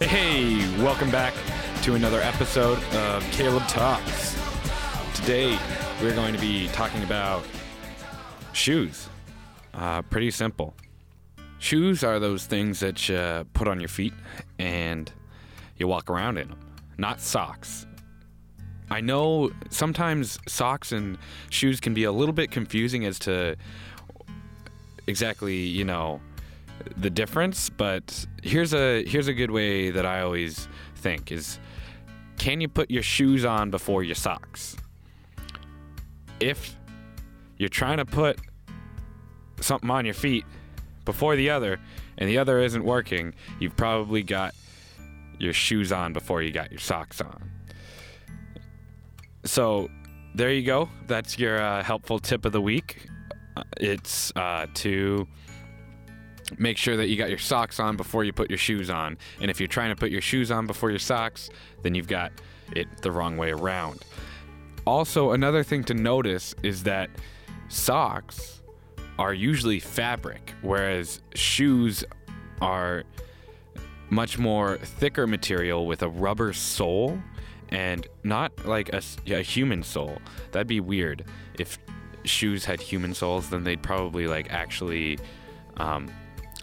Hey, welcome back to another episode of Caleb Talks. Today, we're going to be talking about shoes. Uh, pretty simple. Shoes are those things that you put on your feet and you walk around in them, not socks. I know sometimes socks and shoes can be a little bit confusing as to exactly, you know, the difference, but here's a here's a good way that I always think is can you put your shoes on before your socks? If you're trying to put something on your feet before the other and the other isn't working, you've probably got your shoes on before you got your socks on. So, there you go. That's your uh, helpful tip of the week. Uh, It's uh, to make sure that you got your socks on before you put your shoes on. And if you're trying to put your shoes on before your socks, then you've got it the wrong way around. Also, another thing to notice is that socks are usually fabric, whereas shoes are much more thicker material with a rubber sole and not like a human sole. That'd be weird. If shoes had human soles, then they'd probably like actually um,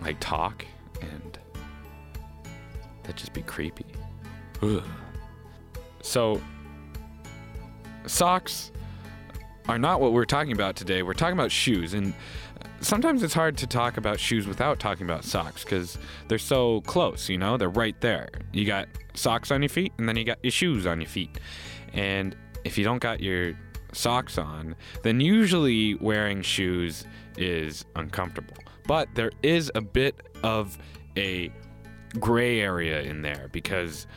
like talk and that'd just be creepy. Ugh. So socks are not what we're talking about today. We're talking about shoes and sometimes it's hard to talk about shoes without talking about socks cuz they're so close, you know? They're right there. You got socks on your feet and then you got your shoes on your feet. And if you don't got your socks on, then usually wearing shoes is uncomfortable. But there is a bit of a gray area in there because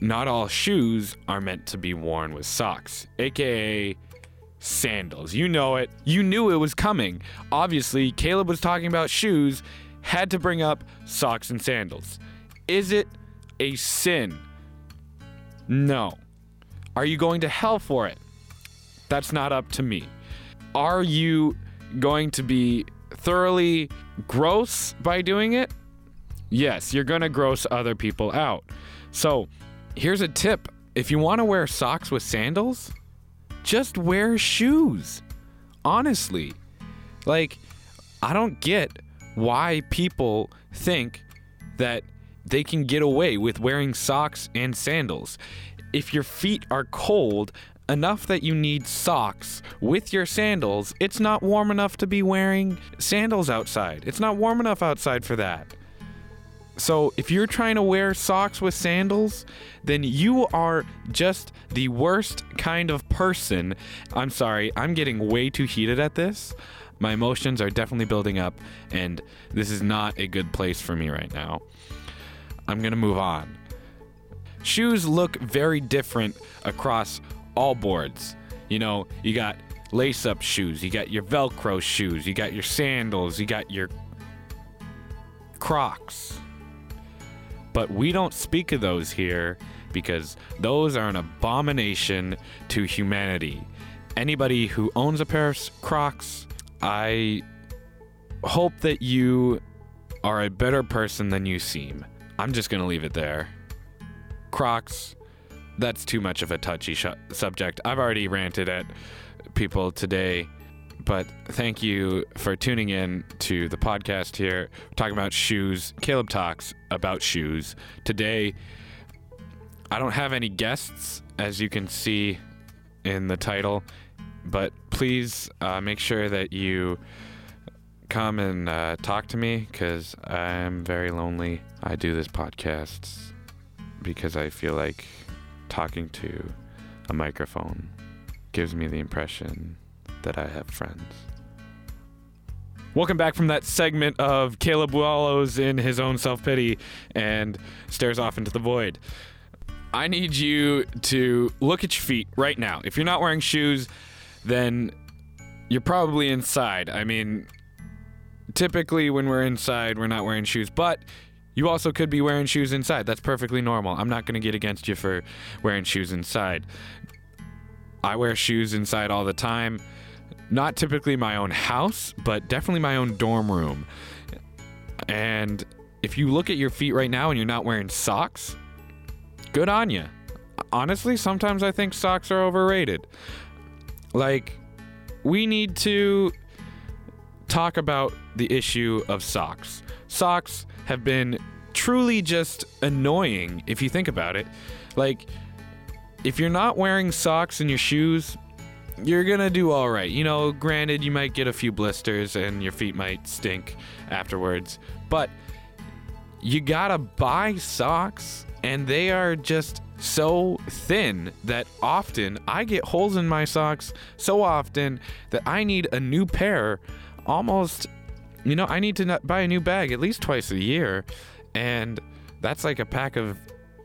not all shoes are meant to be worn with socks, aka sandals. You know it. You knew it was coming. Obviously, Caleb was talking about shoes, had to bring up socks and sandals. Is it a sin? No. Are you going to hell for it? That's not up to me. Are you going to be thoroughly gross by doing it? Yes, you're going to gross other people out. So, here's a tip if you want to wear socks with sandals, just wear shoes. Honestly. Like, I don't get why people think that they can get away with wearing socks and sandals. If your feet are cold enough that you need socks with your sandals, it's not warm enough to be wearing sandals outside. It's not warm enough outside for that. So, if you're trying to wear socks with sandals, then you are just the worst kind of person. I'm sorry, I'm getting way too heated at this. My emotions are definitely building up, and this is not a good place for me right now. I'm gonna move on. Shoes look very different across all boards. You know, you got lace up shoes, you got your Velcro shoes, you got your sandals, you got your Crocs. But we don't speak of those here because those are an abomination to humanity. Anybody who owns a pair of Crocs, I hope that you are a better person than you seem. I'm just going to leave it there. Crocs, that's too much of a touchy sh- subject. I've already ranted at people today, but thank you for tuning in to the podcast here. We're talking about shoes. Caleb talks about shoes. Today, I don't have any guests, as you can see in the title, but please uh, make sure that you come and uh, talk to me because I'm very lonely. I do this podcast because I feel like talking to a microphone gives me the impression that I have friends. Welcome back from that segment of Caleb wallows in his own self pity and stares off into the void. I need you to look at your feet right now. If you're not wearing shoes, then you're probably inside. I mean, typically when we're inside, we're not wearing shoes, but you also could be wearing shoes inside. That's perfectly normal. I'm not going to get against you for wearing shoes inside. I wear shoes inside all the time. Not typically my own house, but definitely my own dorm room. And if you look at your feet right now and you're not wearing socks, good on you. Honestly, sometimes I think socks are overrated. Like, we need to talk about the issue of socks. Socks have been truly just annoying if you think about it. Like, if you're not wearing socks in your shoes, you're gonna do all right. You know, granted, you might get a few blisters and your feet might stink afterwards, but you gotta buy socks, and they are just so thin that often I get holes in my socks so often that I need a new pair almost, you know, I need to buy a new bag at least twice a year. And that's like a pack of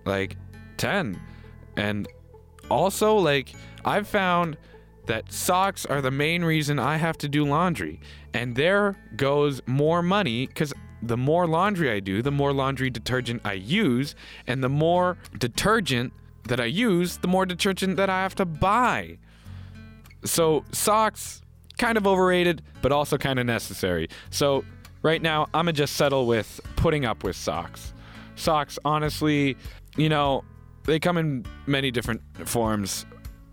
like 10. And also, like, I've found that socks are the main reason I have to do laundry. And there goes more money because the more laundry I do, the more laundry detergent I use. And the more detergent that I use, the more detergent that I have to buy. So, socks, kind of overrated, but also kind of necessary. So, right now, I'm to just settle with putting up with socks. Socks, honestly, you know, they come in many different forms.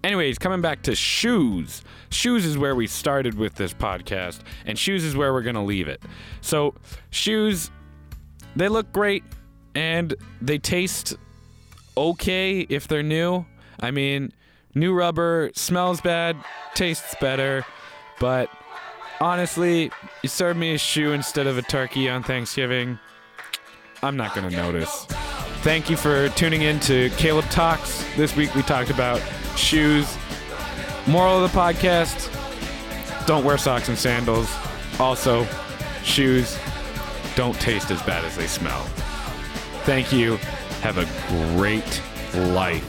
Anyways, coming back to shoes. Shoes is where we started with this podcast, and shoes is where we're to leave it. So, shoes, they look great and they taste okay if they're new. I mean, new rubber smells bad, tastes better, but honestly, you serve me a shoe instead of a turkey on Thanksgiving, I'm not going to notice. Thank you for tuning in to Caleb Talks. This week we talked about shoes. Moral of the podcast don't wear socks and sandals. Also, shoes don't taste as bad as they smell. Thank you. Have a great life.